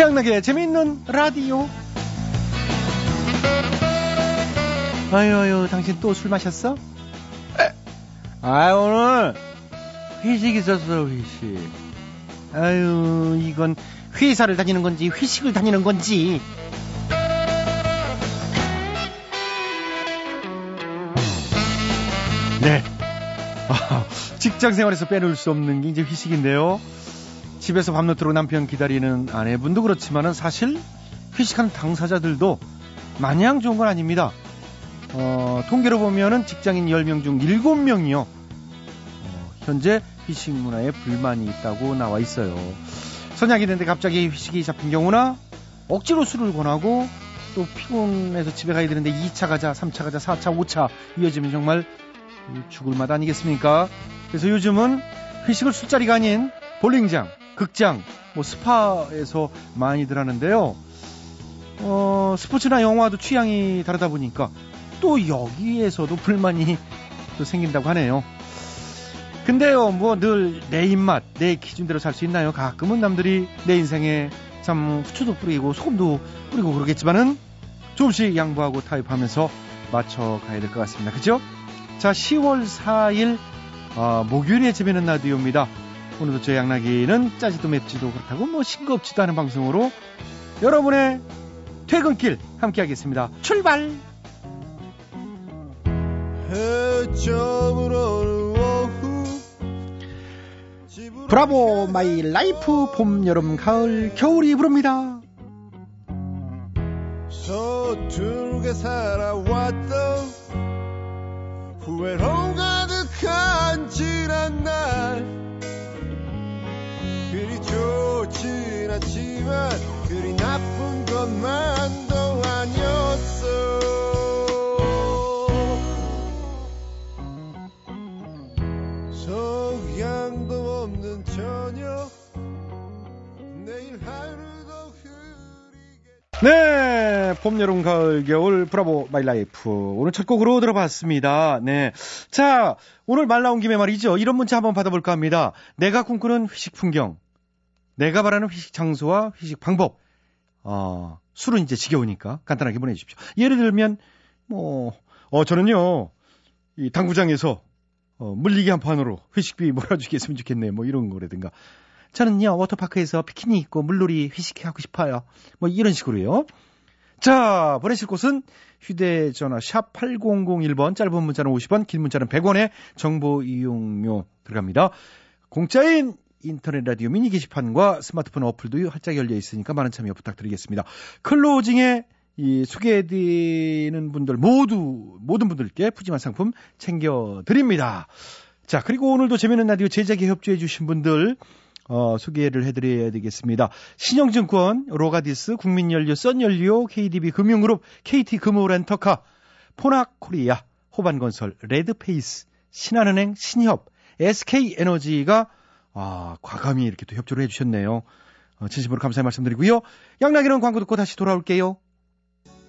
최양락의 재미있는 라디오. 아유, 아유, 당신 또 술 마셨어? 아, 오늘 회식 있었어, 회식. 아유, 이건 회사를 다니는 건지, 회식을 다니는 건지. 네. 아, 직장 생활에서 빼놓을 수 없는 게 이제 회식인데요. 집에서 밤늦도록 남편 기다리는 아내분도 그렇지만은 사실 회식하는 당사자들도 마냥 좋은 건 아닙니다. 어, 통계로 보면은 직장인 10명 중 7명이요. 어, 현재 회식 문화에 불만이 있다고 나와 있어요. 선약이 됐는데 갑자기 회식이 잡힌 경우나 억지로 술을 권하고 또 피곤해서 집에 가야 되는데 2차 가자, 3차 가자, 4차, 5차 이어지면 정말 죽을 맛 아니겠습니까? 그래서 요즘은 회식을 술자리가 아닌 볼링장, 극장, 뭐 스파에서 많이들 하는데요. 어, 스포츠나 영화도 취향이 다르다 보니까 또 여기에서도 불만이 또 생긴다고 하네요. 근데요, 뭐 늘 내 입맛, 내 기준대로 살 수 있나요? 가끔은 남들이 내 인생에 참 후추도 뿌리고 소금도 뿌리고 그러겠지만은 조금씩 양보하고 타협하면서 맞춰가야 될 것 같습니다. 그죠? 자, 10월 4일 어, 목요일에 재미있는 라디오입니다. 오늘도 저 양락이는 짜지도 맵지도 그렇다고 뭐 싱겁지도 않은 방송으로 여러분의 퇴근길 함께 하겠습니다. 출발! Bravo My Life 봄 여름 가을 겨울이 부릅니다. 서툴게 살아왔던 후회로 가득한 지난 날 좋진 않지만 그리 나쁜 것만도 아니었어 석양도 없는 저녁 내일 하루도 흐리게 네, 봄, 여름, 가을, 겨울, Bravo, My Life. 오늘 첫 곡으로 들어봤습니다. 네. 자, 오늘 말 나온 김에 말이죠. 이런 문자 한번 받아볼까 합니다. 내가 꿈꾸는 회식 풍경. 내가 바라는 회식 장소와 회식 방법. 어, 술은 이제 지겨우니까 간단하게 보내주십시오. 예를 들면, 뭐, 어, 저는요, 이 당구장에서, 어, 물리기 한 판으로 회식비 몰아주겠으면 좋겠네. 뭐 이런 거라든가. 저는요, 워터파크에서 피크닉 있고 물놀이 회식하고 싶어요. 뭐 이런 식으로요. 자, 보내실 곳은 휴대전화 샵 8001번, 짧은 문자는 50원, 긴 문자는 100원에 정보 이용료 들어갑니다. 공짜인 인터넷 라디오 미니 게시판과 스마트폰 어플도 활짝 열려 있으니까 많은 참여 부탁드리겠습니다. 클로징에 이 소개해드리는 분들 모두, 모든 분들께 푸짐한 상품 챙겨드립니다. 자, 그리고 오늘도 재미있는 라디오 제작에 협조해주신 분들, 어, 소개를 해드려야 되겠습니다. 신영증권, 로가디스, 국민연료, 썬연료, KDB 금융그룹, KT금호렌터카, 포나코리아, 호반건설, 레드페이스, 신한은행, 신협, SK에너지가 아, 과감히 이렇게 또 협조를 해주셨네요. 어, 진심으로 감사의 말씀드리고요. 양락이는 광고 듣고 다시 돌아올게요.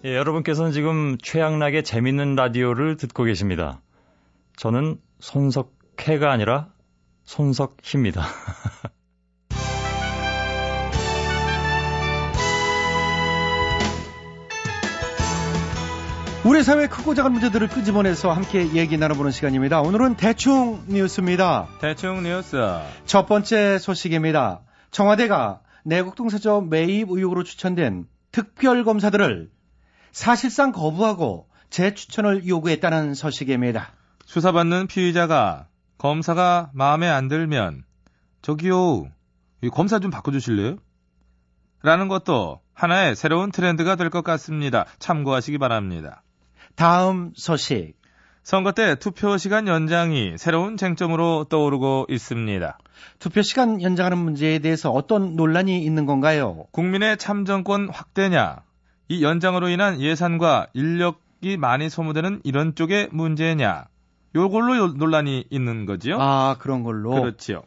예, 여러분께서는 지금 최양락의 재밌는 라디오를 듣고 계십니다. 저는 손석해가 아니라 손석희입니다. 우리 사회 크고 작은 문제들을 끄집어내서 함께 얘기 나눠보는 시간입니다. 오늘은 대충 뉴스입니다. 대충 뉴스. 첫 번째 소식입니다. 청와대가 내국동사저 매입 의혹으로 추천된 특별검사들을 사실상 거부하고 재추천을 요구했다는 소식입니다. 수사받는 피의자가 검사가 마음에 안 들면 저기요 검사 좀 바꿔주실래요? 라는 것도 하나의 새로운 트렌드가 될 것 같습니다. 참고하시기 바랍니다. 다음 소식. 선거 때 투표 시간 연장이 새로운 쟁점으로 떠오르고 있습니다. 투표 시간 연장하는 문제에 대해서 어떤 논란이 있는 건가요? 국민의 참정권 확대냐, 이 연장으로 인한 예산과 인력이 많이 소모되는 이런 쪽의 문제냐, 요걸로 논란이 있는 거지요? 아, 그런 걸로. 그렇지요.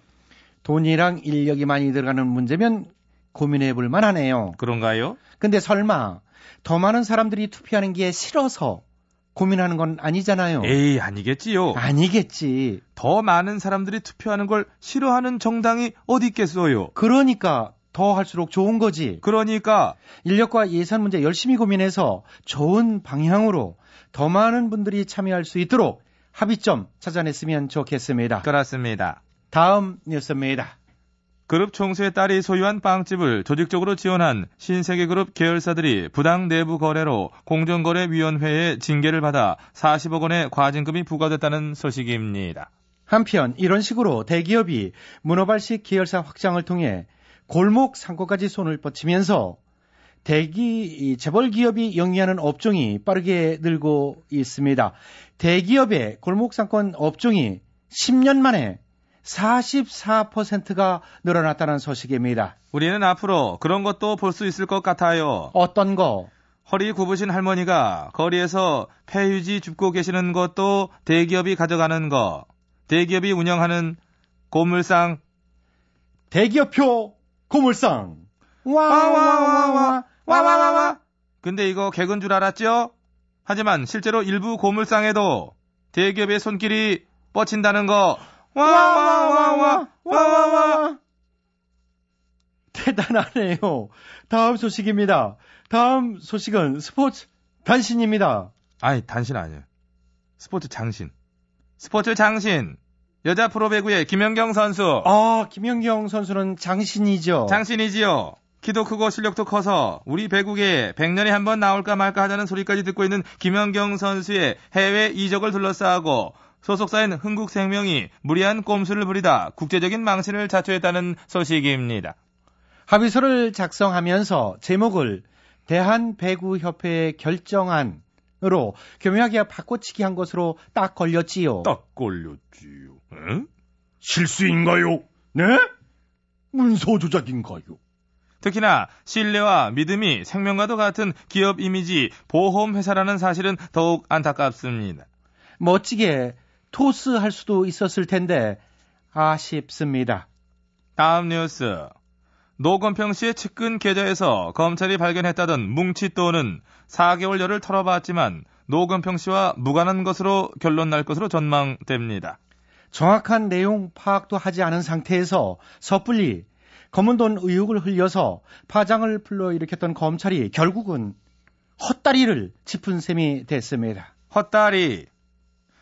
돈이랑 인력이 많이 들어가는 문제면 고민해 볼 만하네요. 그런가요? 근데 설마 더 많은 사람들이 투표하는 게 싫어서 고민하는 건 아니잖아요. 에이, 아니겠지요. 아니겠지. 더 많은 사람들이 투표하는 걸 싫어하는 정당이 어디 있겠어요? 그러니까 더 할수록 좋은 거지. 그러니까 인력과 예산 문제 열심히 고민해서 좋은 방향으로 더 많은 분들이 참여할 수 있도록 합의점 찾아냈으면 좋겠습니다. 그렇습니다. 다음 뉴스입니다. 그룹 총수의 딸이 소유한 빵집을 조직적으로 지원한 신세계그룹 계열사들이 부당 내부 거래로 공정거래위원회의 징계를 받아 40억 원의 과징금이 부과됐다는 소식입니다. 한편 이런 식으로 대기업이 문어발식 계열사 확장을 통해 골목 상권까지 손을 뻗치면서 대기 재벌 기업이 영위하는 업종이 빠르게 늘고 있습니다. 대기업의 골목 상권 업종이 10년 만에 44%가 늘어났다는 소식입니다. 우리는 앞으로 그런 것도 볼 수 있을 것 같아요. 어떤 거? 허리 굽으신 할머니가 거리에서 폐휴지 줍고 계시는 것도 대기업이 가져가는 거. 대기업이 운영하는 고물상. 대기업표 고물상. 와와와와와와와와. 근데 이거 개근 줄 알았죠? 하지만 실제로 일부 고물상에도 대기업의 손길이 뻗친다는 거. 와 와 와 와 와 와 와. 대단하네요. 다음 소식입니다. 다음 소식은 스포츠 단신입니다. 아니, 단신 아니에요. 스포츠 장신. 스포츠 장신. 여자 프로배구의 김연경 선수. 아, 김연경 선수는 장신이죠. 장신이지요. 키도 크고 실력도 커서 우리 배구계에 100년에 한 번 나올까 말까 하자는 소리까지 듣고 있는 김연경 선수의 해외 이적을 둘러싸고 소속사인 흥국생명이 무리한 꼼수를 부리다 국제적인 망신을 자초했다는 소식입니다. 합의서를 작성하면서 제목을 대한배구협회의 결정안으로 교묘하게 바꿔치기 한 것으로 딱 걸렸지요. 딱 걸렸지요. 응? 실수인가요? 네? 문서 조작인가요? 특히나 신뢰와 믿음이 생명과도 같은 기업 이미지 보험회사라는 사실은 더욱 안타깝습니다. 멋지게 토스할 수도 있었을 텐데 아쉽습니다. 다음 뉴스. 노건평 씨의 측근 계좌에서 검찰이 발견했다던 뭉치돈은 4개월여를 털어봤지만 노건평 씨와 무관한 것으로 결론 날 것으로 전망됩니다. 정확한 내용 파악도 하지 않은 상태에서 섣불리 검은 돈 의혹을 흘려서 파장을 불러일으켰던 검찰이 결국은 헛다리를 짚은 셈이 됐습니다. 헛다리.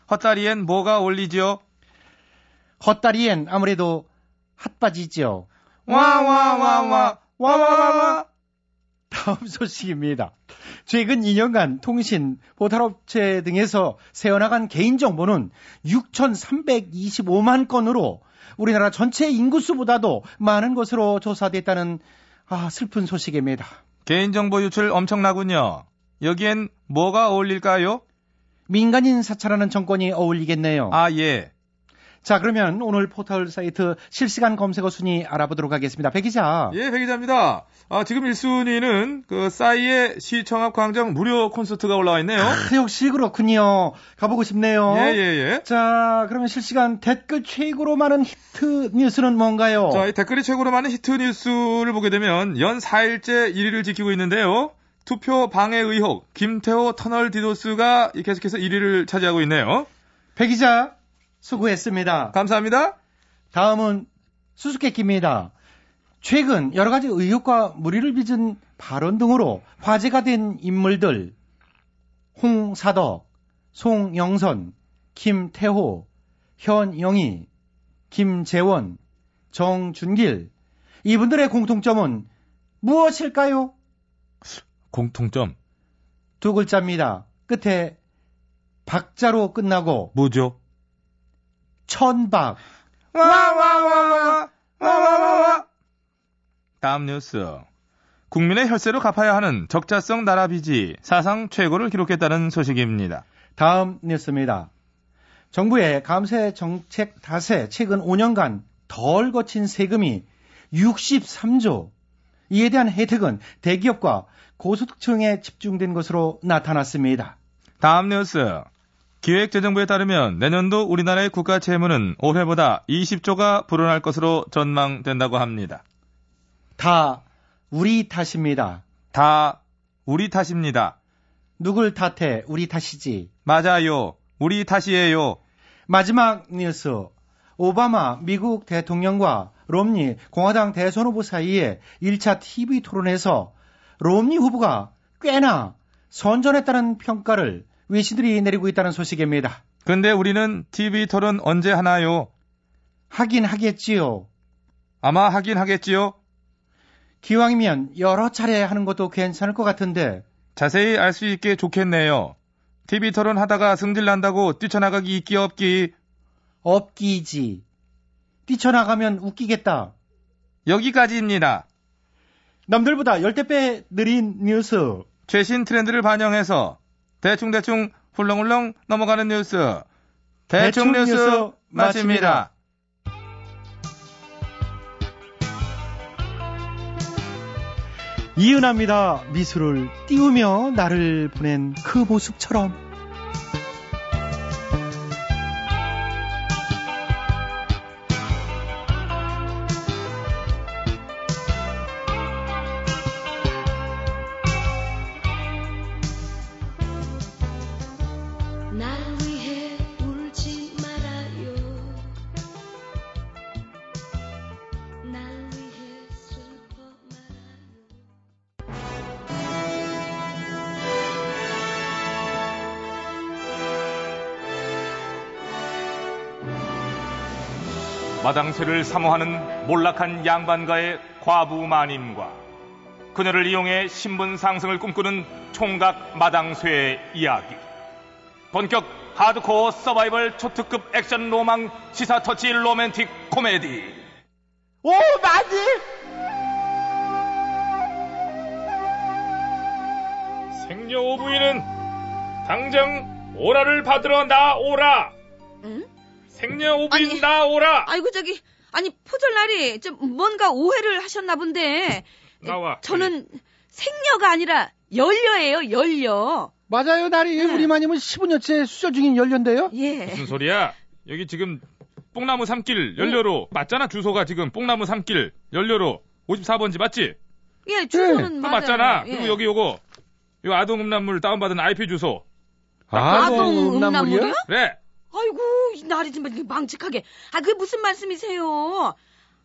헛다리엔 뭐가 올리지요? 헛다리엔 아무래도 핫바지죠. 와와와와 와와와와 다음 소식입니다. 최근 2년간 통신, 보탈업체 등에서 새어나간 개인정보는 6,325만 건으로 우리나라 전체 인구수보다도 많은 것으로 조사됐다는 아, 슬픈 소식입니다. 개인정보 유출 엄청나군요. 여기엔 뭐가 어울릴까요? 민간인 사찰하는 정권이 어울리겠네요. 아, 예. 자, 그러면 오늘 포털 사이트 실시간 검색어 순위 알아보도록 하겠습니다. 배 기자. 예, 배 기자입니다. 아, 지금 1순위는 그 싸이의 시청 앞 광장 무료 콘서트가 올라와 있네요. 아, 역시 그렇군요. 가보고 싶네요. 예, 예, 예. 자, 그러면 실시간 댓글 최고로 많은 히트 뉴스는 뭔가요? 자, 이 댓글이 최고로 많은 히트 뉴스를 보게 되면 연 4일째 1위를 지키고 있는데요. 투표 방해 의혹, 김태호 터널 디도스가 계속해서 1위를 차지하고 있네요. 배 기자, 수고했습니다. 감사합니다. 다음은 수수께끼입니다. 최근 여러 가지 의혹과 무리를 빚은 발언 등으로 화제가 된 인물들 홍사덕, 송영선, 김태호, 현영희, 김재원, 정준길 이분들의 공통점은 무엇일까요? 공통점 두 글자입니다. 끝에 박자로 끝나고 뭐죠? 천박. 와와와와와와와 다음 뉴스. 국민의 혈세로 갚아야 하는 적자성 나라 빚이 사상 최고를 기록했다는 소식입니다. 다음 뉴스입니다. 정부의 감세 정책 탓에 최근 5년간 덜 거친 세금이 63조. 이에 대한 혜택은 대기업과 고소득층에 집중된 것으로 나타났습니다. 다음 뉴스. 기획재정부에 따르면 내년도 우리나라의 국가 채무는 올해보다 20조가 불어날 것으로 전망된다고 합니다. 다 우리 탓입니다. 다 우리 탓입니다. 누굴 탓해 우리 탓이지. 맞아요. 우리 탓이에요. 마지막 뉴스. 오바마 미국 대통령과 롬니 공화당 대선 후보 사이에 1차 TV 토론에서 롬니 후보가 꽤나 선전했다는 평가를 외신들이 내리고 있다는 소식입니다. 근데 우리는 TV 토론 언제 하나요? 하긴 하겠지요. 아마 하긴 하겠지요. 기왕이면 여러 차례 하는 것도 괜찮을 것 같은데 자세히 알 수 있게 좋겠네요. TV 토론 하다가 승질 난다고 뛰쳐나가기 있기 없기. 없기지. 뛰쳐나가면 웃기겠다. 여기까지입니다. 남들보다 열대 배 느린 뉴스. 최신 트렌드를 반영해서 대충대충 훌렁훌렁 넘어가는 뉴스. 대충, 대충 뉴스, 뉴스 마칩니다. 이은합니다. 미술을 띄우며 나를 보낸 그 모습처럼. 마당쇠를 사모하는 몰락한 양반가의 과부 마님과 그녀를 이용해 신분 상승을 꿈꾸는 총각 마당쇠의 이야기. 본격 하드코어 서바이벌 초특급 액션 로망 시사 터치 로맨틱 코미디. 오, 맞지? 생녀 오부인은 당장 오라를 받으러 나오라. 응? 생녀 아니. 나오라. 아이고 저기 아니 포절날이 좀 뭔가 오해를 하셨나 본데 나와. 저는 생녀가 아니라 연녀예요 연녀 맞아요, 나리. 네. 우리 마님은 15년째 수절 중인 연련데요. 예 무슨 소리야? 여기 지금 뽕나무 삼길 연료로 맞잖아 주소가 지금 뽕나무 삼길 연료로 54번지 맞지? 예, 주소는 또 맞아요 맞잖아. 예. 그리고 여기 요거 요 아동 음란물 다운받은 IP 주소. 아동 음란물이요? 그래. 아이고 이 날이 정말 이렇게 망측하게 아 그게 무슨 말씀이세요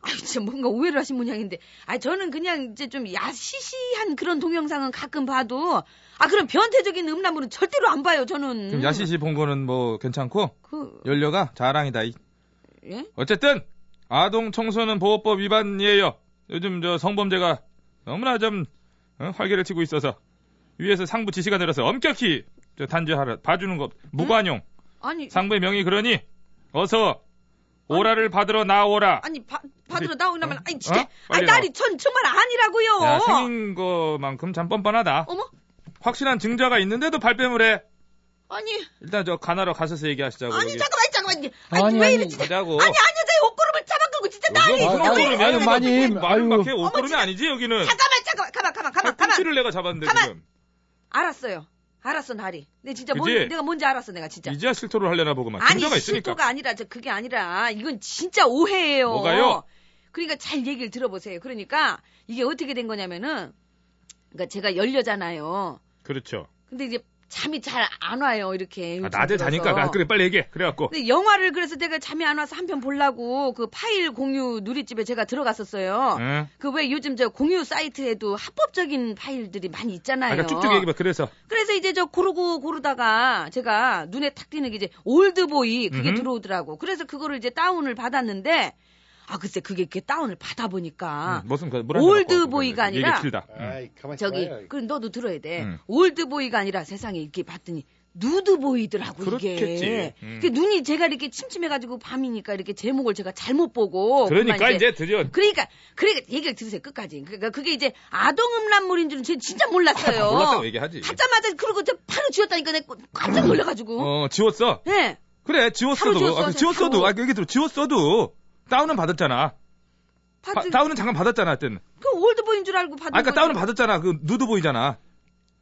아이 진짜 뭔가 오해를 하신 모양인데 아 저는 그냥 이제 좀 야시시한 그런 동영상은 가끔 봐도 아 그런 변태적인 음란물은 절대로 안 봐요 저는 지금 야시시 본 거는 뭐 괜찮고 그 연료가 자랑이다. 이. 예? 어쨌든 아동 청소년 보호법 위반이에요. 요즘 저 성범죄가 너무나 좀 어, 활개를 치고 있어서 위에서 상부 지시가 내려서 엄격히 저 단죄하라 봐주는 것 무관용 아니 상부의 명의 그러니 어서 오라를 받으러 나오라. 아니 바, 받으러 나오려면 아니 어? 진짜 빨리 아니 날이 전 정말 아니라고요. 야, 생긴 거만큼 참 뻔뻔하다. 어머 확실한 증자가 있는데도 발뺌을 해. 아니 일단 저 가나로 가셔서 얘기하시자고. 아니 여기. 잠깐만 잠깐만 아니, 아니, 왜 아니, 이래 진짜 가자고. 아니 아니 여자의 옷걸음을 잡아끌고 진짜 옷걸음이야? 이래? 아유, 마님, 아유. 밖에 옷걸음이 아니지 여기는. 잠깐만 잠깐만 가만 가만 가만 가만 팔꿈치를 내가 잡았는데 가만. 지금. 알았어요 알았어 날이 내 진짜 뭔, 그지? 내가 뭔지 알았어 내가 진짜 이제야 실토를 하려나 보구만. 아니 있으니까. 실토가 아니라 저 그게 아니라 이건 진짜 오해예요. 뭐가요? 그러니까 잘 얘기를 들어보세요. 그러니까 이게 어떻게 된 거냐면은 그러니까 제가 열려잖아요. 그렇죠. 근데 이제 잠이 잘 안 와요 이렇게. 아, 낮에. 자니까. 아, 그래 빨리 얘기해. 그래갖고. 근데 영화를 그래서 내가 잠이 안 와서 한 편 보려고 그 파일 공유 누리집에 제가 들어갔었어요. 응. 그왜 요즘 저 공유 사이트에도 합법적인 파일들이 많이 있잖아요. 아까 쭉쭉 얘기해봐. 그래서. 그래서 이제 저 고르고 고르다가 제가 눈에 탁 띄는 게 이제 올드보이 그게 음흠. 들어오더라고. 그래서 그거를 이제 다운을 받았는데 아 글쎄 그게 이렇게 다운을 받아 보니까 응, 무슨 그 뭐라 올드 보이가 아니라. 응. 아이, 가만히 저기 있어봐요. 그 너도 들어야 돼. 음. 올드 보이가 아니라 세상에 이렇게 봤더니 누드 보이더라고 이게. 그렇겠지. 음. 그 눈이 제가 이렇게 침침해가지고 밤이니까 이렇게 제목을 제가 잘못 보고. 그러니까 이제 드디어 그러니까 그러니까 얘기를 들으세요 끝까지. 그러니까 그게 이제 아동 음란물인 줄은 제 진짜 몰랐어요. 아, 몰랐다고 얘기하지. 받자마자 그러고 저 바로 지웠다니까 내가 깜짝 놀라가지고. 어 지웠어. 예. 그래 지웠어도. 지웠어, 아, 지웠어도. 바로. 아 얘기 들어. 지웠어도. 다운은 받았잖아. 바- 받은 다운은 잠깐 받았잖아, 하여튼. 그 올드보이인 줄 알고 받은 아, 그러니까 거지. 다운은 받았잖아. 그 누드 보이잖아.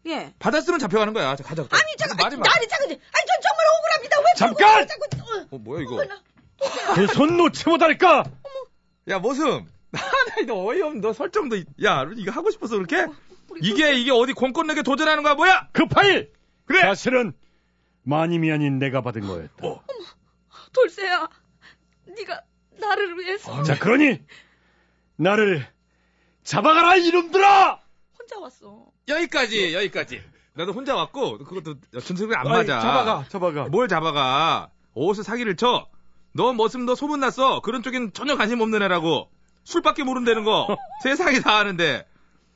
예. 받았으면 잡혀가는 거야. 자, 가자. 아니 잠깐 아니. 아니 잠깐 아니 전 정말 억울합니다. 왜 잠깐! 자꾸 자꾸 어, 뭐야 이거? 내 손 놓지 못할까? 야, 모습. 나 이거 어이없는 너 설정도 있- 야, 이거 하고 싶어서 그렇게? 우리 이게 이게 어디 공권 내게 도전하는 거야, 뭐야? 그 파일! 그래. 사실은 마님이 아닌 내가 받은 거였다. 어. 돌쇠야. 네가 나를 위해서 자, 그러니 나를 잡아가라 이놈들아! 혼자 왔어. 여기까지 여기까지. 나도 혼자 왔고 그것도 전체적으로 안 아이, 맞아. 잡아가, 잡아가. 뭘 잡아가? 어디서 사기를 쳐? 너 머슴 너 소문 났어. 그런 쪽엔 전혀 관심 없는 애라고. 술밖에 모른다는 거. 세상이 다 아는데.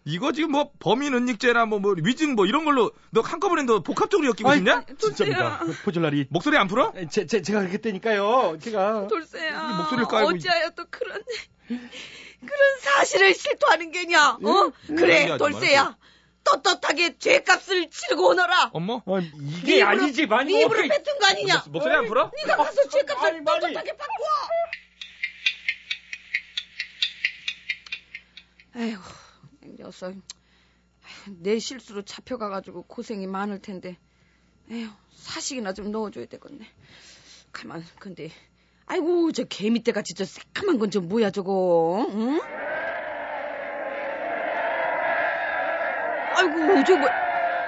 이거 지금 뭐 범인 은닉죄나 뭐, 뭐 위증 뭐 이런 걸로 너 한꺼번에 너 복합적으로 엮이고 싶냐? 진짜입니다. 포졸라리. 목소리 안 풀어? 제, 제, 제가 그렇게 때니까요. 제가. 돌쇠야. 이 목소리를 깔고 어찌하여 또 그런 그런 사실을 실토하는 게냐? 어? 그래 돌쇠야. 떳떳하게 죄값을 치르고 오너라. 어머? 어, 이게 아니지, 많이. 네 입으로 뱉은 거 아니냐? 목소리 안 풀어? 네가 가서 죄값을. 떳떳하게 받고 와. 에휴, 이 녀석. 내 실수로 잡혀가가지고 고생이 많을 텐데. 에휴, 사식이나 좀 넣어줘야 되겠네. 가만, 근데. 아이고, 저 개미떼같이 저 새까만 건 좀 뭐야, 저거, 응? 아이고, 저 뭐,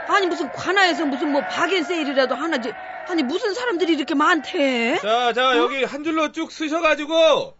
아니, 무슨 관아에서 무슨 뭐 박앤 세일이라도 하나, 저, 아니, 무슨 사람들이 이렇게 많대? 자, 자, 여기 한 줄로 쭉 쓰셔가지고,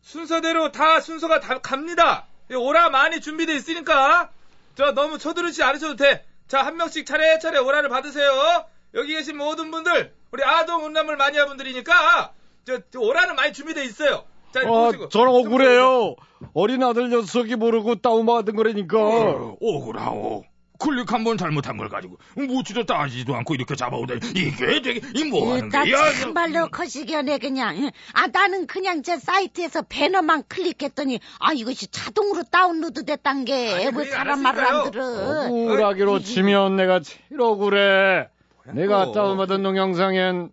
순서대로 다 순서가 다 갑니다. 이 오라 많이 준비돼 있으니까, 저 너무 쳐들으지 않으셔도 돼. 자, 한 명씩 차례차례 오라를 받으세요. 여기 계신 모든 분들, 우리 아동 운남을 마니아 분들이니까, 저, 저 오라는 많이 준비돼 있어요. 자, 어, 보시고. 저는 억울해요. 어린 아들 녀석이 모르고 다운받은 거라니까. 어, 억울하오. 클릭 한 번 잘못한 걸 가지고 묻지도 따지지도 않고 이렇게 잡아오다니 이게 되게 이뭐 하는 나 거야? 참말로 거시기하네 그냥 아 나는 그냥 제 사이트에서 배너만 클릭했더니 아 이것이 자동으로 다운로드 됐단 아니, 게그왜 얘기 사람 안 말을 안. 들어 억울하기로 치면 내가 제일 억울해. 내가 또. 다운받은 동영상엔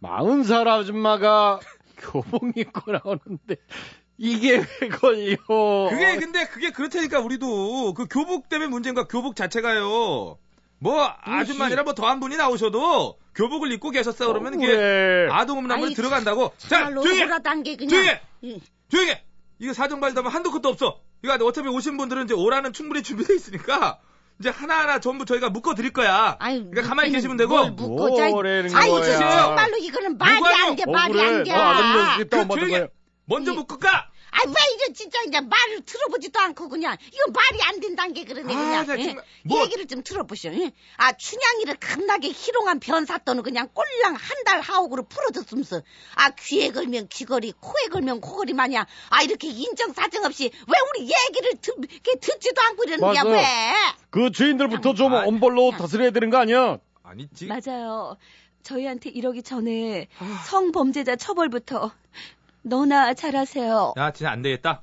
마흔 살 아줌마가 교복 입고 나오는데 이게 왜 걸려? 그게 근데 그게 그렇다니까 우리도 그 교복 때문에 문제인가 교복 자체가요. 뭐 아줌마니라 뭐 더한 분이 나오셔도 교복을 입고 계셨어 그러면 이게 억울해. 아동 음란물 아이, 들어간다고. 자 조용히 해! 조용히 해! 이- 조용히 해! 이거 사정 발담은 한도 끝도 없어. 이거 어차피 오신 분들은 이제 오라는 충분히 준비돼 있으니까 이제 하나하나 전부 저희가 묶어 드릴 거야. 아이, 그러니까 가만히 계시면 되고. 뭘 묶어 자 아이 정말로 이거는 말이? 안 돼 말이. 안돼 너 아들 녀석이 그 조용히. 먼저 이- 묶을까? 아 왜 이래 진짜 이제 말을 들어보지도 않고 그냥 이건 말이 안 된다는 게 그러네 아, 그냥 나 예? 정말- 뭐- 얘기를 좀 들어보시오 예? 아 춘향이를 겁나게 희롱한 변사또는 그냥 꼴랑 한 달 하옥으로 풀어줬으면서 아 귀에 걸면 귀걸이 코에 걸면 코걸이 마냥 아 이렇게 인정사정 없이 왜 우리 얘기를 듣, 이렇게 듣지도 않고 이러는 거야 맞아. 왜그 주인들부터 좀 아니, 엄벌로 다스려야 되는 거 아니야? 아니 지 맞아요. 저희한테 이러기 전에 아. 성범죄자 처벌부터 너나 잘하세요. 야 진짜 안 되겠다.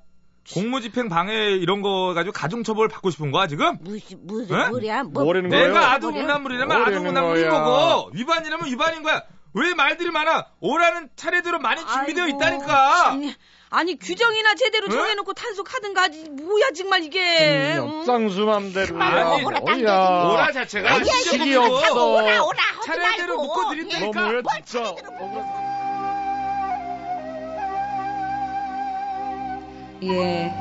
공무집행 방해 이런 거 가지고 가중처벌 받고 싶은 거야 지금? 무슨 무슨 에? 뭐야 뭐 뭐라는 거예요? 내가 아동 뭐래요? 음란물이라면 뭐라는 아동 음란물인 거야? 거고 위반이라면 위반인 거야. 왜 말들이 많아? 오라는 차례대로 많이 준비되어 아이고, 있다니까. 참, 아니 규정이나 제대로 응? 정해놓고 단속하든가 하지 뭐야 정말 이게. 응? yap상수 맘대로. 정말로 아니. 그냥. 오라 자체가 아니, 없고 없어. 오라 오라 차례대로. 묶어드린다니까. 너 뭐야 뭘 진짜. 예.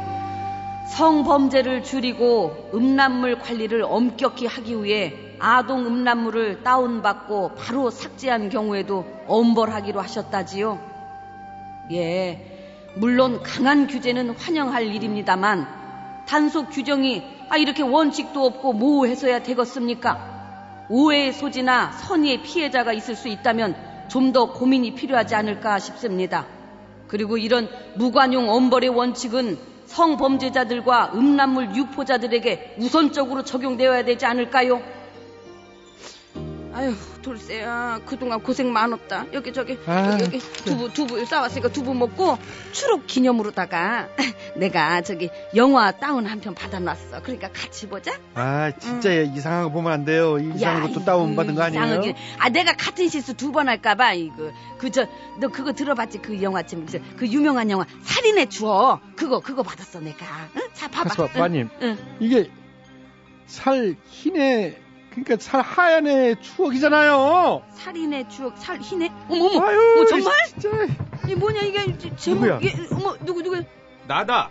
성범죄를 줄이고 음란물 관리를 엄격히 하기 위해 아동 음란물을 다운받고 바로 삭제한 경우에도 엄벌하기로 하셨다지요. 예. 물론 강한 규제는 환영할 일입니다만 단속 규정이 아 이렇게 원칙도 없고 모호해서야 되겠습니까? 오해의 소지나 선의의 피해자가 있을 수 있다면 좀 더 고민이 필요하지 않을까 싶습니다. 그리고 이런 무관용 엄벌의 원칙은 성범죄자들과 음란물 유포자들에게 우선적으로 적용되어야 되지 않을까요? 아휴 돌쇠야. 그동안 고생 많았다. 여기 저기 아, 여기, 여기 두부 두부 싸왔으니까 두부 먹고 추록 기념으로다가 내가 저기 영화 다운 한 편 받아놨어. 그러니까 같이 보자. 아, 진짜 이상한 거 보면 안 돼요. 이상한 것도 다운 받은 거 아니에요? 이상하게. 아 내가 같은 실수 두 번 할까봐 이거. 그저 너 그거 들어봤지? 그 영화 지금 저, 그 유명한 영화. 살인의 추억 그거 그거 받았어 내가. 응? 자 봐봐. 가서 응, 마님. 응. 이게 살 흰의 그러니까 살 하얀의 추억이잖아요. 살인의 추억 살 희네 어머 어머 아유, 어, 정말 진짜. 이 뭐냐 이게 제목 누구야? 이 어머 누구 누구 나다.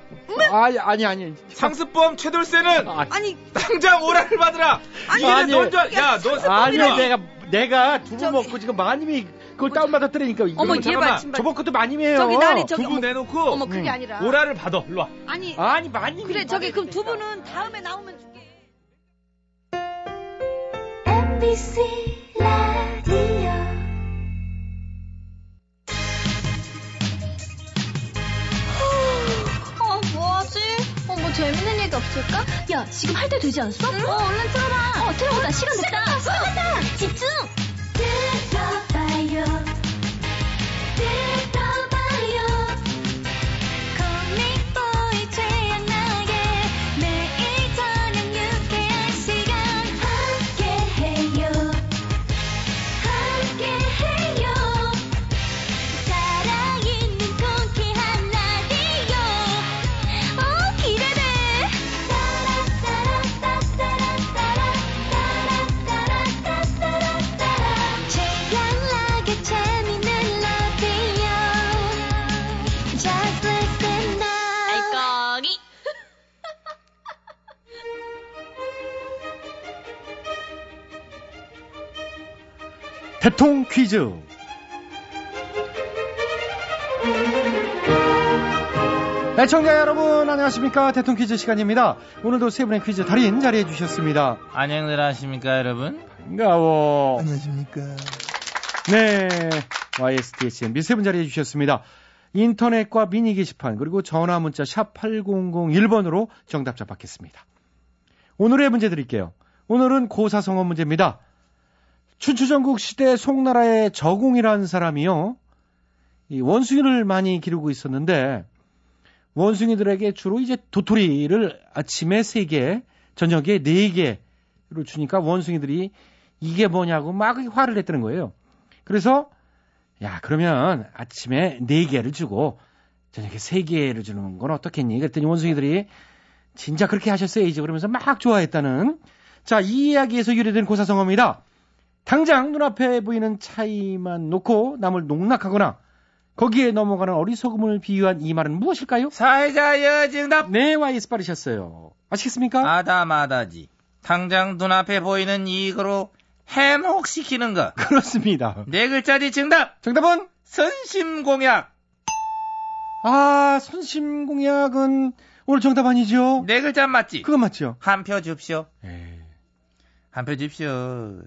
아니 아니 아니. 상습범 최돌쇠는 아, 아니 당장 오라를 받으라. 아니, 이게 아니. 넌 줄, 알- 야, 너 아니. 내가 내가 두부 저기- 먹고 지금 마님이 그걸 다운받았더라니까. 어머, 이거는 얘 잠깐만. 봐, 신발. 저번 것도 마님이에요. 저기 날이 저기 두부 어머, 내놓고 어머 그게 음. 아니라 오라를 받아. 일로 와. 아니 아니, 마님. 그래 저기 그럼 두 분은 다음에 나오면 MBC 라디오 어, 뭐하지? 어, 뭐 재밌는 얘기 없을까? 야, 지금 할 때 되지 않았어? 어, 얼른 틀어봐. 어, 틀어보자. 시간 됐다. 시간 됐다. 집중! 대통 퀴즈. 애청자 여러분 안녕하십니까 대통 퀴즈 시간입니다. 오늘도 세 분의 퀴즈 달인 자리해 주셨습니다. 안녕들 하십니까, 여러분? 반가워. 안녕하십니까. 네, YSTHM 세분 자리해 주셨습니다. 인터넷과 미니 게시판 그리고 전화 문자 샵 8001번으로 정답자 받겠습니다. 오늘의 문제 드릴게요. 오늘은 고사성어 문제입니다. 춘추전국 시대 송나라의 저공이라는 사람이요. 이 원숭이를 많이 기르고 있었는데 원숭이들에게 주로 이제 도토리를 아침에 3개, 저녁에 4개로 주니까 원숭이들이 이게 뭐냐고 막 화를 냈다는 거예요. 그래서 야 그러면 아침에 4개를 주고 저녁에 3개를 주는 건 어떻겠니? 그랬더니 원숭이들이 진짜 그렇게 하셨어야지 그러면서 막 좋아했다는 자 이 이야기에서 유래된 고사성어입니다. 당장 눈앞에 보이는 차이만 놓고 남을 농락하거나 거기에 넘어가는 어리석음을 비유한 이 말은 무엇일까요? 사회자 여 정답. 네, 와이스 빠르셨어요. 아시겠습니까? 아다마다지. 당장 눈앞에 보이는 이익으로 해목시키는 거. 그렇습니다. 네 글자지 정답. 정답은 선심공약. 아 선심공약은 오늘 정답 아니죠? 네 글자 맞지? 그거 맞죠? 한 표 줍쇼. 에이. 한표 줍쇼.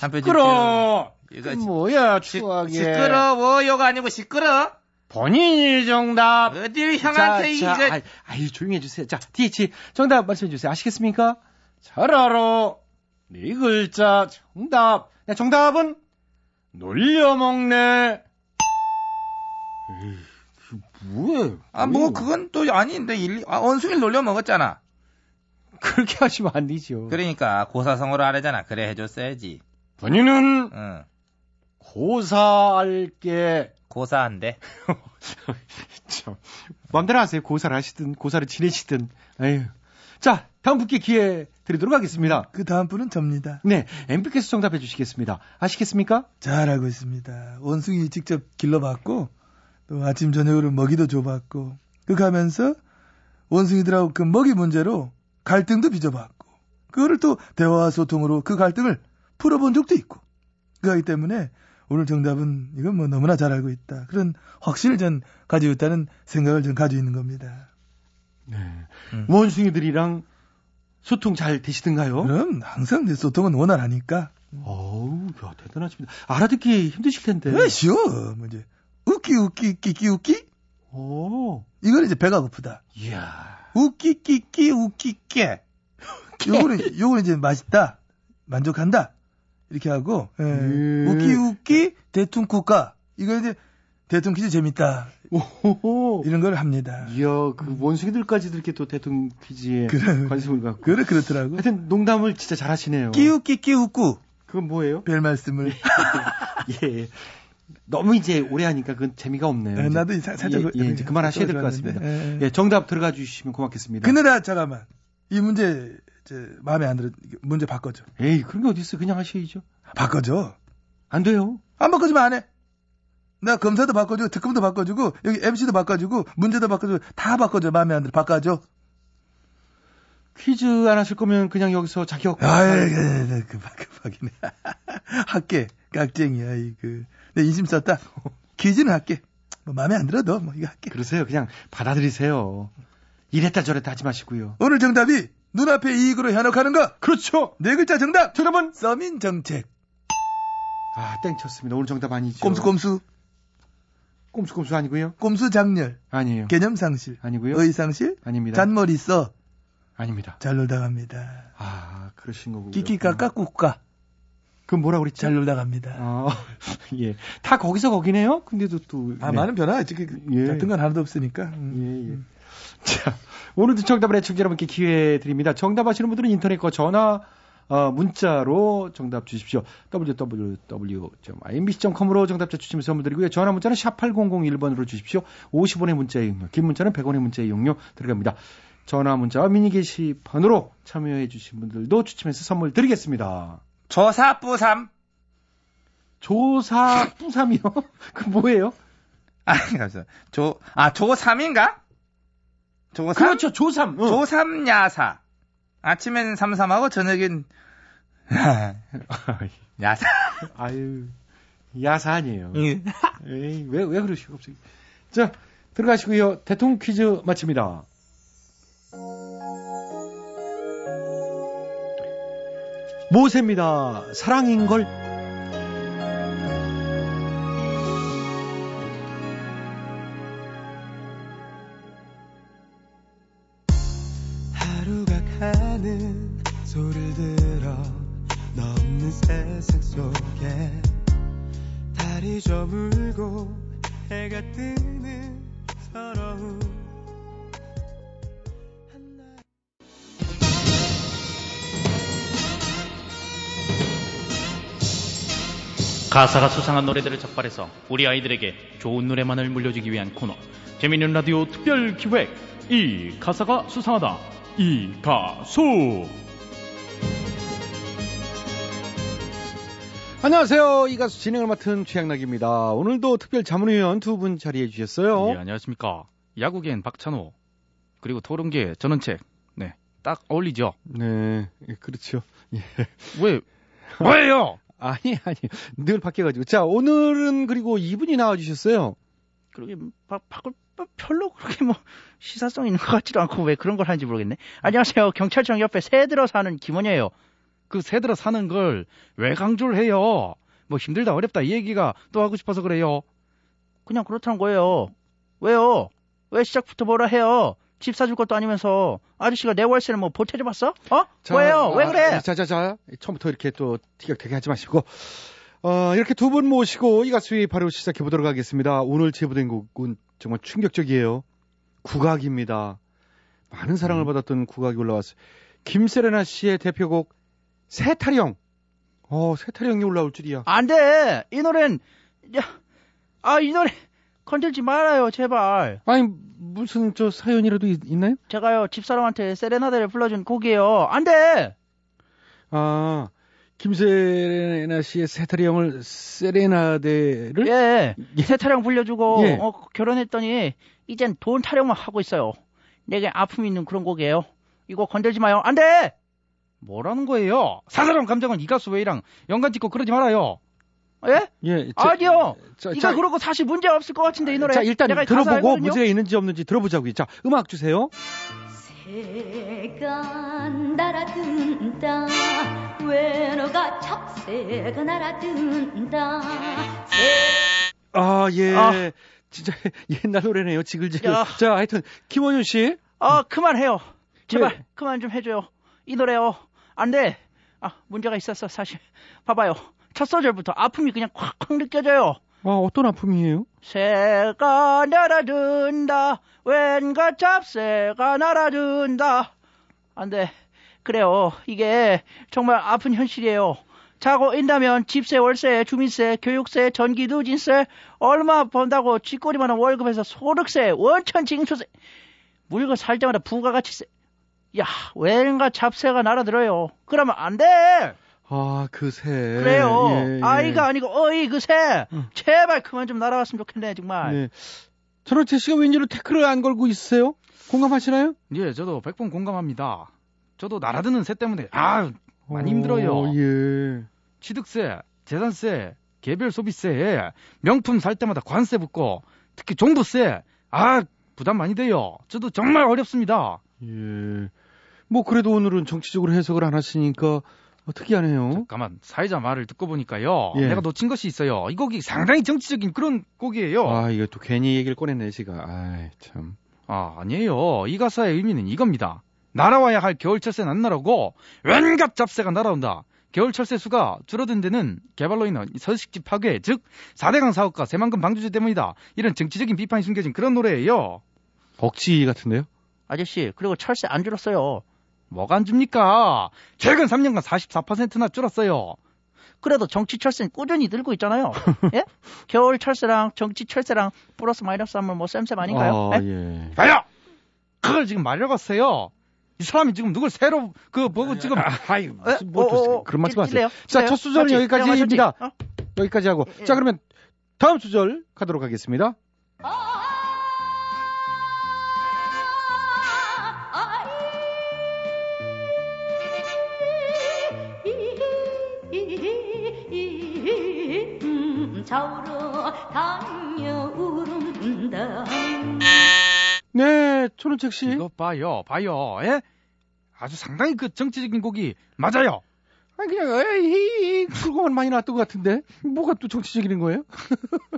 한표 줍쇼. 시끄러. 이거 그 뭐야 시, 추하게. 시끄러워요가 아니고 시끄러. 본인이 정답. 어딜 향한테 자, 자, 이거. 아이, 아이, 조용히 해주세요. 자, DH 정답 말씀해 주세요. 아시겠습니까? 잘 알아. 네 글자 정답. 네, 정답은 놀려먹네. 에이, 그 뭐예요? 아, 뭐, 그건 또 아닌데, 일, 아, 원숭이를 놀려 먹었잖아. 그렇게 하시면 안 되죠. 그러니까, 고사성어로 하래잖아. 그래, 해줬어야지. 본인은 응. 고사할 게. 고사한데. 참, 마음대로 하세요. 고사를 하시든, 고사를 지내시든. 에휴. 자, 다음 분께 기회 드리도록 하겠습니다. 그 다음 분은 접니다. 네, 엠피께서 정답해 주시겠습니다. 아시겠습니까? 잘 알고 있습니다. 원숭이 직접 길러봤고, 또 아침, 저녁으로 먹이도 줘봤고, 그 가면서 원숭이들하고 그 먹이 문제로 갈등도 빚어봤고, 그거를 또 대화와 소통으로 그 갈등을 풀어본 적도 있고, 그렇기 때문에 오늘 정답은 이건 뭐 너무나 잘 알고 있다. 그런 확신을 전 가지고 있다는 생각을 전 가지고 있는 겁니다. 네. 음. 원숭이들이랑 소통 잘 되시던가요? 그럼 항상 내 소통은 원활하니까. 어우, 야, 대단하십니다. 알아듣기 힘드실 텐데. 네. 쉬워. 뭐 이제 웃기 웃기 끼끼 웃기 오, 이건 이제 배가 고프다. 이야. 웃기 끼끼 웃기 깨. 요거는 요거는 이제 맛있다. 만족한다. 이렇게 하고 예. 음. 웃기 웃기 대충 국가 이거 이제 대충 퀴즈 재밌다 오호호. 이런 걸 합니다. 이야, 그 원숭이들까지도 이렇게 또 대통 퀴즈에 그래. 관심을 갖고. 그래 그렇더라고. 하여튼 농담을 진짜 잘하시네요. 끼웃기 끼웃구 그건 뭐예요? 별 말씀을. 예. 너무 이제 오래 하니까 그건 재미가 없네요. 예, 이제. 나도 사- 살짝 예, 예, 이제 그만하셔야 될 것 같습니다. 예, 예. 예, 정답 들어가 주시면 고맙겠습니다. 나 잠깐만 이 문제 저, 마음에 안 들어 문제 바꿔줘. 에이, 그런 게 어디 있어? 그냥 하셔야죠. 바꿔줘. 안 돼요. 안 바꿔주면 안 해. 나 검사도 바꿔주고 특검도 바꿔주고 여기 MC도 바꿔주고 문제도 바꿔주고 다 바꿔줘 마음에 안 들어 바꿔줘. 퀴즈 안 하실 거면 그냥 여기서 자격. 아이 그, 그, 급하긴 해. 학계 깍쟁이야 이그 내 인심 썼다. 퀴즈는 할게. 뭐 마음에 안 들어도 뭐 이거 할게. 그러세요. 그냥 받아들이세요. 이랬다 저랬다 하지 마시고요. 오늘 정답이 눈앞의 이익으로 현혹하는 거. 그렇죠. 네 글자 정답. 정답은 서민 정책. 아, 땡 쳤습니다. 오늘 정답 아니죠. 꼼수꼼수. 꼼수꼼수 아니고요. 꼼수 장렬. 아니에요. 개념 상실. 아니고요. 의상실. 아닙니다. 잔머리 써. 아닙니다. 잘 놀다 갑니다. 아, 그러신 거고요. 끼끼까까 꾹까. 그럼 뭐라 그랬죠? 잘 놀다 갑니다. 아, 예. 다 거기서 거기네요. 근데도 또 아, 네. 많은 변화가 있지. 그, 예. 같은 건 하나도 없으니까. 음. 예, 예. 자, 오늘도 정답을 애청자 여러분께 기회 드립니다. 정답 아시는 분들은 인터넷과 전화, 어, 문자로 정답 주십시오. www.imbc.com으로 정답자 주시면 선물 드리고요. 전화 문자는 샵 8001번으로 주십시오. 50원의 문자 이용료, 긴 문자는 100원의 문자 이용료 들어갑니다. 전화 문자와 미니 게시판으로 참여해 주신 분들도 추첨해서 선물 드리겠습니다. 조사뿌삼. 조사 뿌삼이요? 그 뭐예요? 아, 감사. 조, 아, 조3인가? 조3? 그렇죠, 조삼. 어. 조3 야사. 아침엔 삼삼하고 저녁엔 야사. 아유, 야사 아니에요. 예. 에이, 왜, 왜 그러시고, 갑자기. 자, 들어가시고요. 대통령 퀴즈 마칩니다. 모세입니다. 사랑인걸. 가사가 수상한 노래들을 적발해서 우리 아이들에게 좋은 노래만을 물려주기 위한 코너 재미있는 라디오 특별 기획 이 가사가 수상하다 이 가수 안녕하세요. 이 가수 진행을 맡은 최양락입니다. 오늘도 특별 자문위원 두 분 자리해 주셨어요. 예, 안녕하십니까 야구계엔 박찬호 그리고 토론계 전원책 네 딱 어울리죠 네, 예, 그렇죠. 예. 왜 뭐예요 아니, 아니. 늘 바뀌어가지고. 자, 오늘은 그리고 이분이 나와주셨어요. 그러게 바, 바꿀 바- 별로 그렇게 뭐 시사성 있는 것 같지도 않고 왜 그런 걸 하는지 모르겠네. 안녕하세요. 경찰청 옆에 새 들어 사는 김원이에요. 그 새 들어 사는 걸 왜 강조를 해요? 뭐 힘들다 어렵다 이 얘기가 또 하고 싶어서 그래요. 그냥 그렇다는 거예요. 왜요? 왜 시작부터 뭐라 해요? 집 사줄 것도 아니면서 아저씨가 내 월세를 뭐 보태줘 봤어? 어? 자, 왜요? 왜 아, 그래? 자, 자, 자. 처음부터 이렇게 또 티격태격 하지 마시고. 어, 이렇게 두 분 모시고 이 가수의 바로 시작해 보도록 하겠습니다. 오늘 제보된 곡은 정말 충격적이에요. 국악입니다. 많은 사랑을 받았던 국악이 올라왔어요. 김세레나 씨의 대표곡 세타령. 어, 세타령이 올라올 줄이야. 안 돼. 이 노래는 야, 아, 이 노래 건들지 말아요, 제발. 아니, 무슨 저 사연이라도 있, 있나요? 제가요 집사람한테 세레나데를 불러준 곡이에요. 안 돼. 아, 김세레나 씨의 세타령을 세레나데를 예, 새 타령 불려주고 예. 어, 결혼했더니 이젠 돈 타령만 하고 있어요. 내게 아픔이 있는 그런 곡이에요. 이거 건들지 마요. 안 돼. 뭐라는 거예요? 사사람 감정은 이 가수 왜이랑 연관 짓고 그러지 말아요. 예? 예, 아니요. 자, 이거 자, 그러고 사실 문제 없을 것 같은데 이 노래. 자, 일단 들어보고. 문제가 있는지 없는지 들어보자고요. 자, 음악 주세요. 새가 날아든다 외로가 잡새가 날아든다 아, 예. 아. 진짜 옛날 노래네요. 지글지글. 야. 자, 하여튼 김원윤 씨. 아, 그만해요. 제발 예. 그만 좀 해줘요. 이 노래요. 안 돼. 아, 문제가 있었어 사실. 봐봐요. 첫 소절부터 아픔이 그냥 콱콱 느껴져요. 아, 어떤 아픔이에요? 새가 날아든다. 왠가 잡새가 날아든다. 안 돼. 그래요. 이게 정말 아픈 현실이에요. 자고 인다면 집세, 월세, 주민세, 교육세, 전기, 누진세 얼마 번다고 쥐꼬리 많은 월급에서 소득세, 원천 징수세 물건 살 때마다 부가가치세 야, 왠가 잡세가 날아들어요. 그러면 안 돼. 아, 그 새. 그래요. 예, 예. 아이가 아니고 어이 그 새. 응. 제발 그만 좀 날아갔으면 좋겠네 정말. 네. 전원채 씨가 왠지로 태클을 안 걸고 있으세요? 공감하시나요? 예, 저도 100번 공감합니다. 저도 날아드는 새 때문에 아 많이 힘들어요. 어, 예. 취득세, 재산세, 개별 소비세, 명품 살 때마다 관세 붙고, 특히 종부세, 아, 부담 많이 돼요. 저도 정말 어렵습니다. 예. 뭐 그래도 오늘은 정치적으로 해석을 안 하시니까 어, 특이하네요. 잠깐만, 사회자 말을 듣고 보니까요. 예. 내가 놓친 것이 있어요. 이 곡이 상당히 정치적인 그런 곡이에요. 아, 이거 또 괜히 얘기를 꺼냈네, 제가. 아이, 참. 아, 아니에요. 이 가사의 의미는 이겁니다. 날아와야 할 겨울철새는 안 날아오고 웬갓 잡새가 날아온다. 겨울철새 수가 줄어든 데는 개발로 인한 서식지 파괴, 즉 4대강 사업과 새만금 방조제 때문이다. 이런 정치적인 비판이 숨겨진 그런 노래예요. 억지 같은데요? 아저씨, 그리고 철새 안 줄었어요. 뭐가 안 줍니까? 최근 3년간 44%나 줄었어요. 그래도 정치 철새는 꾸준히 늘고 있잖아요. 예? 겨울 철새랑 정치 철새랑 플러스 마이너스 하면 뭐 쌤쌤 아닌가요? 아, 예? 예. 봐요! 그걸 지금 말려갔어요. 이 사람이 지금 누굴 새로 그 뭐고 지금 아이, 무슨 뭐 어, 또 어, 어, 그런 말씀 찔- 하세요. 자? 첫 수절은 맞지? 여기까지입니다. 어? 여기까지 하고. 예. 자, 그러면 다음 수절 가도록 하겠습니다. 좌 네, 초는책 씨. 이거 봐요, 봐요. 예? 아주 상당히 그 정치적인 곡이 맞아요. 아니, 그냥, 에이, 그거만 많이 나왔던 것 같은데. 뭐가 또 정치적인 거예요?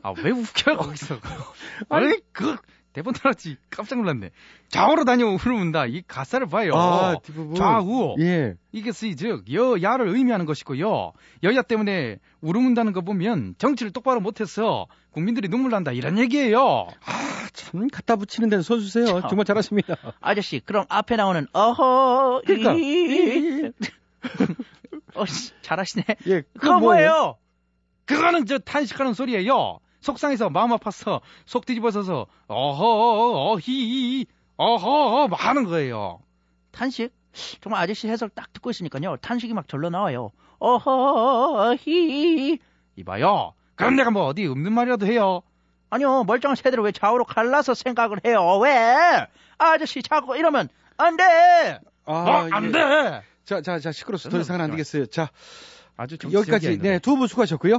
아, 왜 웃겨요, 거기서. 아니, 그, 대본 들었지. 깜짝 놀랐네. 좌우로 다녀오른다. 이 가사를 봐요. 아. 좌우. 예. 이게 쓰이 즉 여야를 의미하는 것이고요. 여야 때문에 울음문다는 거 보면 정치를 똑바로 못해서 국민들이 눈물 난다 이런 얘기예요. 아, 참, 갖다 붙이는 데는 선수세요. 정말 잘하십니다. 아저씨, 그럼 앞에 나오는 어허 그러니까. 이... 어, 씨, 잘하시네. 예, 그거 뭐예요? 그거는 저 탄식하는 소리예요. 속상해서 마음 아파서 속 뒤집어서서 어허 어히 어허 뭐 하는 거예요. 탄식? 정말 아저씨 해설 딱 듣고 있으니까요. 탄식이 막 절로 나와요. 어허히. 이봐요. 그럼 내가 뭐 어디 없는 말이라도 해요. 아니요, 멀쩡한 새들을 왜 좌우로 갈라서 생각을 해요? 왜? 아저씨 자꾸 이러면 안 돼! 아, 어, 안 예. 돼. 자, 자, 자, 시끄러워서 더 이상은 안 되겠어요. 자, 아주 여기까지, 네, 두 분 수고하셨고요.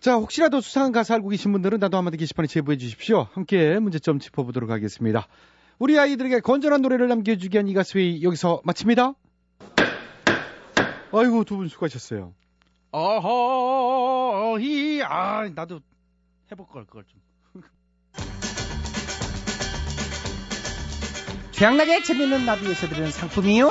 자, 혹시라도 수상한 가사 알고 계신 분들은 나도 한마디 게시판에 제보해 주십시오. 함께 문제점 짚어보도록 하겠습니다. 우리 아이들에게 건전한 노래를 남겨주기 위한 이 가수회의 여기서 마칩니다. 아이고, 두 분 수고하셨어요. 어허히 아 나도 해볼 걸 그걸 좀. 최양락의 재밌는 라디오에서 드리는 상품이요.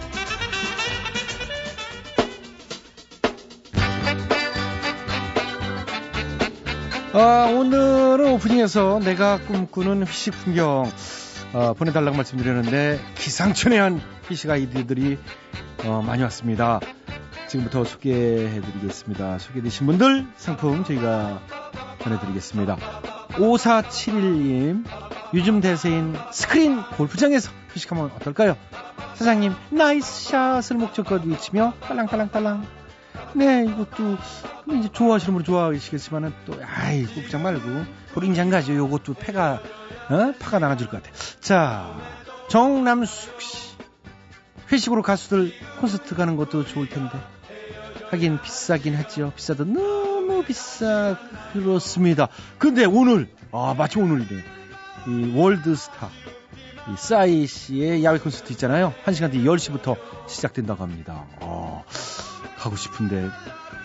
아, 오늘은 오프닝에서 내가 꿈꾸는 회식 풍경 어, 보내달라고 말씀드렸는데 기상천외한 회식 아이디어들이 어, 많이 왔습니다. 지금부터 소개해드리겠습니다. 소개되신 분들 상품 저희가 보내드리겠습니다. 5471님 요즘 대세인 스크린 골프장에서 회식하면 어떨까요? 사장님 nice shot을 목청껏 외치며 딸랑딸랑딸랑 네, 이것도 뭐 이제 좋아하시는 분은 좋아하시겠지만은 또 아이 골프장 말고 볼링장 가죠. 요것도 패가 어? 파가 나눠질 것 같아. 자, 정남숙 씨 회식으로 가수들 콘서트 가는 것도 좋을 텐데 하긴 비싸긴 하죠. 비싸도 너무 비싸 그렇습니다. 근데 오늘 아 마침 오늘이네. 이 월드스타 이 싸이 씨의 야외 콘서트 있잖아요. 1시간 뒤 10시부터 시작된다고 합니다. 어, 가고 싶은데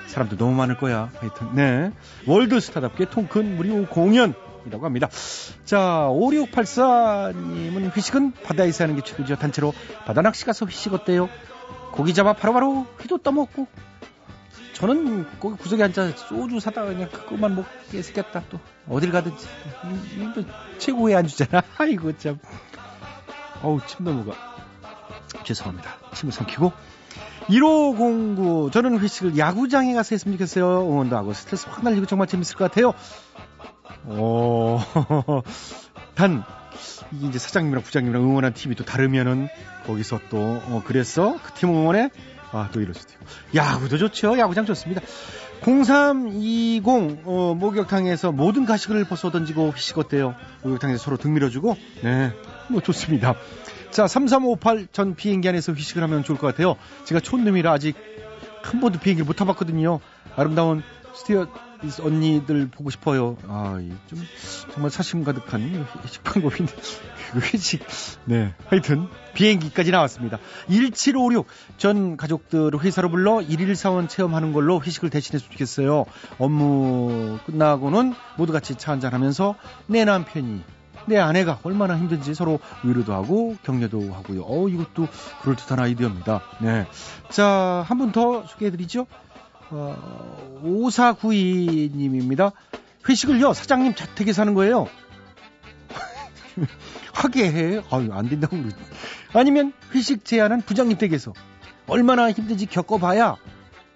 사람도 너무 많을 거야. 하여튼 네. 월드스타답게 통큰 무료 공연이라고 합니다. 자, 5684님은 회식은 바다에서 하는 게 최고죠. 단체로 바다 낚시 가서 회식 어때요? 고기 잡아 바로바로 회도 떠먹고 저는 거기 구석에 앉아 소주 사다가 그냥 그것만 먹게 생겼다 또 어딜 가든지 이- 이거 최고의 안주잖아 아이고 참 어우 침 넘어가 죄송합니다 침을 삼키고 1509 저는 회식을 야구장에 가서 했으면 좋겠어요 응원도 하고 스트레스 확 날리고 정말 재밌을 것 같아요 어, 단, 이게 이제 사장님이랑 부장님이랑 응원한 팀이 또 다르면은 거기서 또, 어, 그랬어? 그팀 응원에? 아, 또 이럴 수도 있고. 야구도 좋죠. 야구장 좋습니다. 0320, 어, 목욕탕에서 모든 가식을 벗어 던지고 어때요? 목욕탕에서 서로 등 밀어주고, 네, 뭐 좋습니다. 자, 3358 전 비행기 안에서 회식을 하면 좋을 것 같아요. 제가 촌놈이라 아직 한 번도 비행기를 못 타봤거든요. 아름다운 스티어 언니들 보고 싶어요. 아, 이좀 정말 사심 가득한 회식 방법인데 그 회식. 네, 하여튼 비행기까지 나왔습니다. 1756 전 가족들을 회사로 불러 일일 사원 체험하는 걸로 회식을 대신했으면 좋겠어요. 업무 끝나고는 모두 같이 차 한잔하면서 내 남편이 내 아내가 얼마나 힘든지 서로 위로도 하고 격려도 하고요. 어, 이것도 그럴듯한 아이디어입니다. 네. 자, 한 분 더 소개해드리죠. 어, 5492님입니다. 회식을요, 사장님 자택에서 하는 거예요. 하게 해. 아유, 안 된다고 그러지. 아니면 회식 제안한 부장님 댁에서 얼마나 힘든지 겪어봐야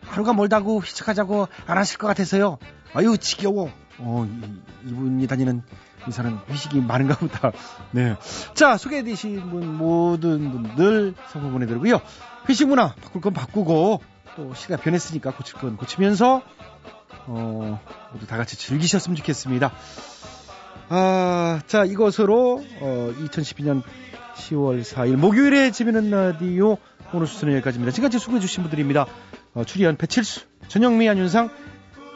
하루가 멀다고 회식하자고 안 하실 것 같아서요. 아유, 지겨워. 어, 이, 이분이 다니는 회사는 회식이 많은가 보다. 네. 자, 소개해주신 분, 모든 분들 선물 보내드리고요. 회식 문화 바꿀 건 바꾸고, 또 시대가 변했으니까 고칠 건 고치면서, 어, 모두 다 같이 즐기셨으면 좋겠습니다. 아, 자, 이것으로, 어, 2012년 10월 4일 목요일에 재미있는 라디오 오늘 수수는 여기까지입니다. 지금까지 수고해주신 분들입니다. 어, 출연 배칠수, 전영미, 안윤상,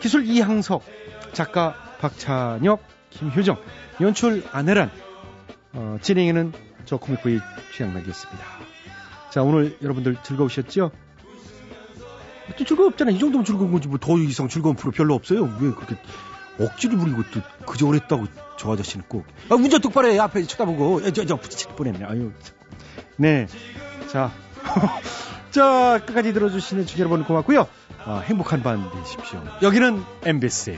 기술 이항석, 작가 박찬혁, 김효정, 연출 안혜란, 어, 진행에는 저 코믹부의 취향락이었습니다. 자, 오늘 여러분들 즐거우셨죠? 또 즐거웠잖아. 이 정도면 즐거운 거지. 뭐 더 이상 즐거운 프로 별로 없어요. 왜 그렇게 억지를 부리고 또 그저 그랬다고 저 아저씨는 꼭. 아, 운전 똑바로 해. 앞에 쳐다보고. 야, 저, 저, 부딪힐 뻔했네. 아유. 참. 네. 자. 자, 끝까지 들어주시는 주 여러분 고맙고요. 아, 행복한 밤 되십시오. 여기는 MBC.